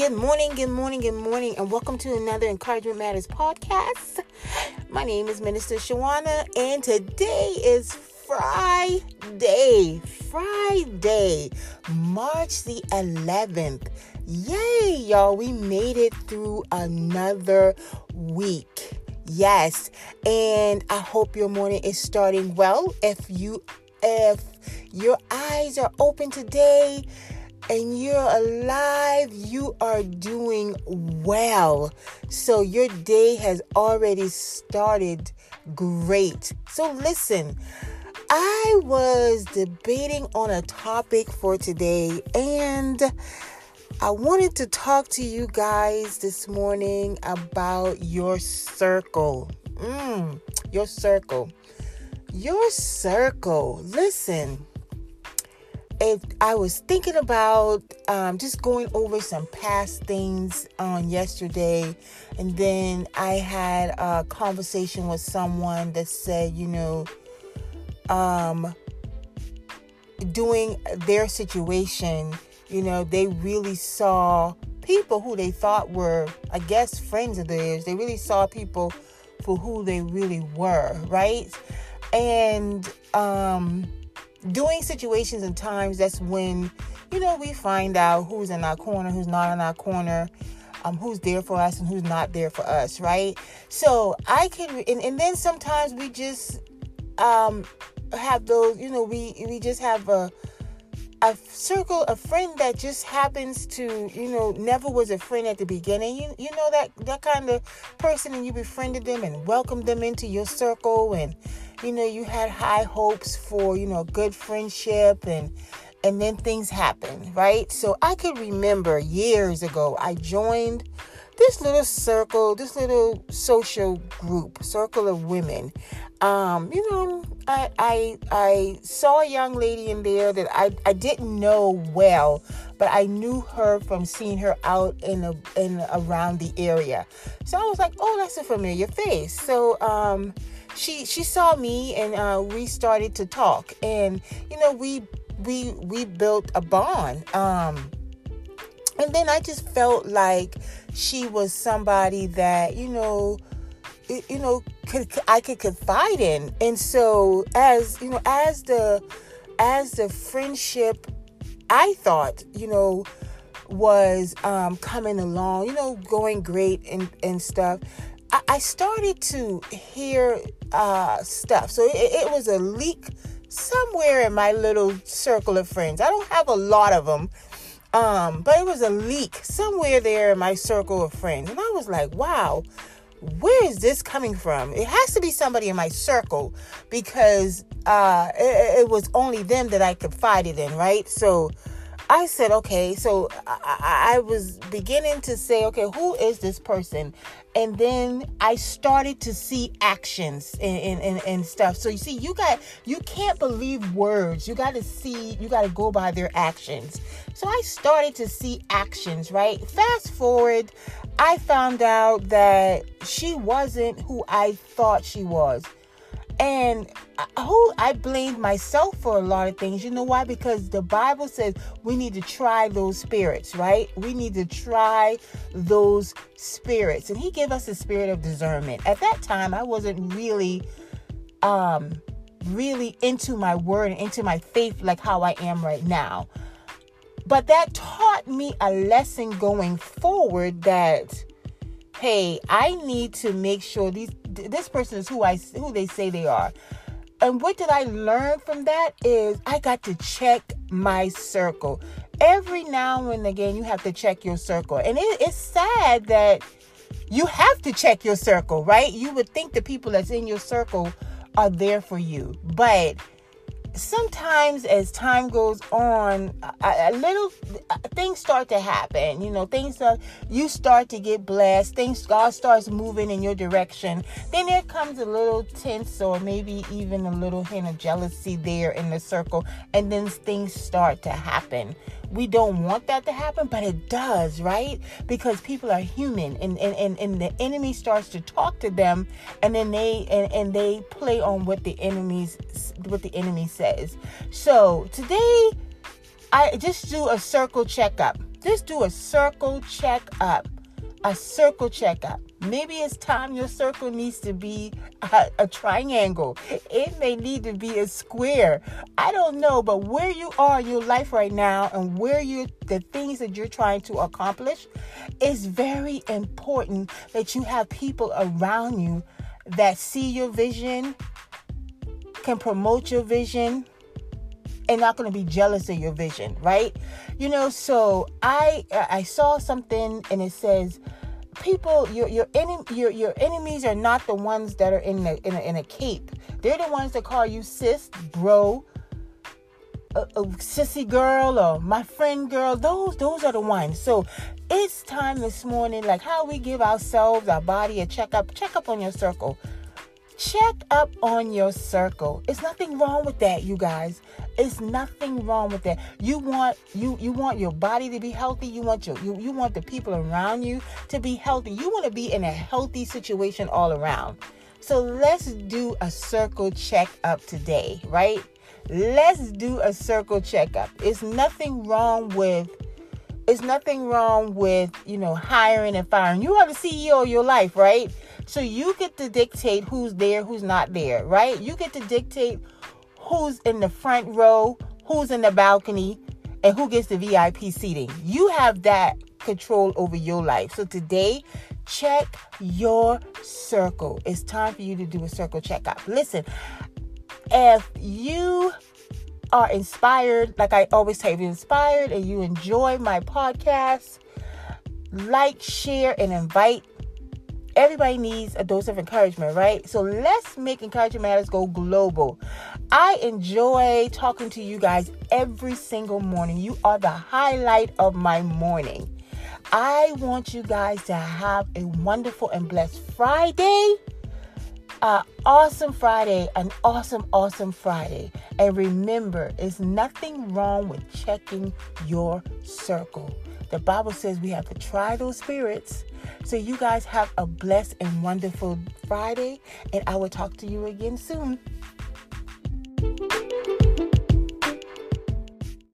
Good morning, good morning, good morning, and welcome to another Encouragement Matters podcast. My name is Minister Shawana, and today is Friday. Friday, March the 11th. Yay, y'all, we made it through another week. Yes, and I hope your morning is starting well. If you if your eyes are open today, and you're alive, you are doing well. So your day has already started great. So listen, I was debating on a topic for today and I wanted to talk to you guys this morning about your circle. Mm, your circle. Your circle. Listen if I was thinking about um, just going over some past things on yesterday, and then I had a conversation with someone that said, you know, um, doing their situation, you know, they really saw people who they thought were, I guess, friends of theirs. They really saw people for who they really were, right? And, um, doing situations and times that's when you know we find out who's in our corner who's not in our corner um, who's there for us and who's not there for us right? So i can and, and then sometimes we just um have those you know we we just have a a circle a friend that just happens to you know never was a friend at the beginning. You you know that that kind of person and you befriended them and welcomed them into your circle and you know you had high hopes for you know good friendship and and then things happen right? So i could remember years ago i joined this little circle this little social group circle of women um you know i i i saw a young lady in there that i i didn't know well but i knew her from seeing her out in a in around the area. So i was like oh that's a familiar face. So um she she saw me and uh, we started to talk. And you know we we we built a bond um and then i just felt like she was somebody that you know you know could i could confide in and so as you know as the as the friendship i thought you know was um coming along you know going great and and stuff I, started to hear uh, stuff. So it, it was a leak somewhere in my little circle of friends. I don't have a lot of them. Um, but it was a leak somewhere there in my circle of friends. And I was like, wow, where is this coming from? It has to be somebody in my circle because uh, it, it was only them that I confided in, right? So I said, okay, so I, I, was beginning to say, okay, who is this person? And then I started to see actions and, and, and, stuff. So you see, you got you can't believe words. You got to see, you got to go by their actions. So I started to see actions, right? Fast forward, I found out that she wasn't who I thought she was. And who I blamed myself for a lot of things. You know why? Because the Bible says we need to try those spirits, right? We need to try those spirits. And he gave us a spirit of discernment. At that time, I wasn't really um really into my word and into my faith like how I am right now. But that taught me a lesson going forward that hey, I need to make sure these this person is who I who they say they are. And what did I learn from that is I got to check my circle. Every now and again, you have to check your circle. And it, it's sad that you have to check your circle, right? You would think the people that's in your circle are there for you. But sometimes as time goes on a, a, little things start to happen you know things are you start to get blessed things god starts moving in your direction then there comes a little tense or maybe even a little hint of jealousy there in the circle and then things start to happen we don't want that to happen, but it does, right? Because people are human and, and, and, and the enemy starts to talk to them and then they and, and they play on what the enemies what the enemy says. So today I just do a circle checkup. Just do a circle check up. A circle checkup. Maybe it's time your circle needs to be a, a, triangle. It may need to be a square. I don't know, but where you are in your life right now and where you the things that you're trying to accomplish, it's very important that you have people around you that see your vision, can promote your vision, and not going to be jealous of your vision, right? You know, so I I saw something and it says people your your enemy your, your enemies are not the ones that are in the in a, in a cape. They're the ones that call you sis, bro, a, a sissy girl or my friend girl. Those those are the ones. So it's time this morning, like how we give ourselves, our body a checkup. Check up on your circle check up on your circle. It's nothing wrong with that, you guys. It's nothing wrong with that. You want you you want your body to be healthy. You want your you, you want the people around you to be healthy. You want to be in a healthy situation all around. So let's do a circle check up today, right? Let's do a circle checkup. It's nothing wrong with it's nothing wrong with, you know, hiring and firing. You are the CEO of your life, right? So you get to dictate who's there, who's not there, right? You get to dictate who's in the front row, who's in the balcony, and who gets the VIP seating. You have that control over your life. So today, check your circle. It's time for you to do a circle checkup. Listen, if you are inspired, like I always tell you're inspired and you enjoy my podcast, like, share, and invite everybody needs a dose of encouragement, right? So let's make Encouragement Matters go global. I enjoy talking to you guys every single morning. You are the highlight of my morning. I want you guys to have a wonderful and blessed Friday. Uh, awesome Friday, an awesome, awesome Friday. And remember, it's nothing wrong with checking your circle. The Bible says we have to try those spirits. So, you guys have a blessed and wonderful Friday, and I will talk to you again soon.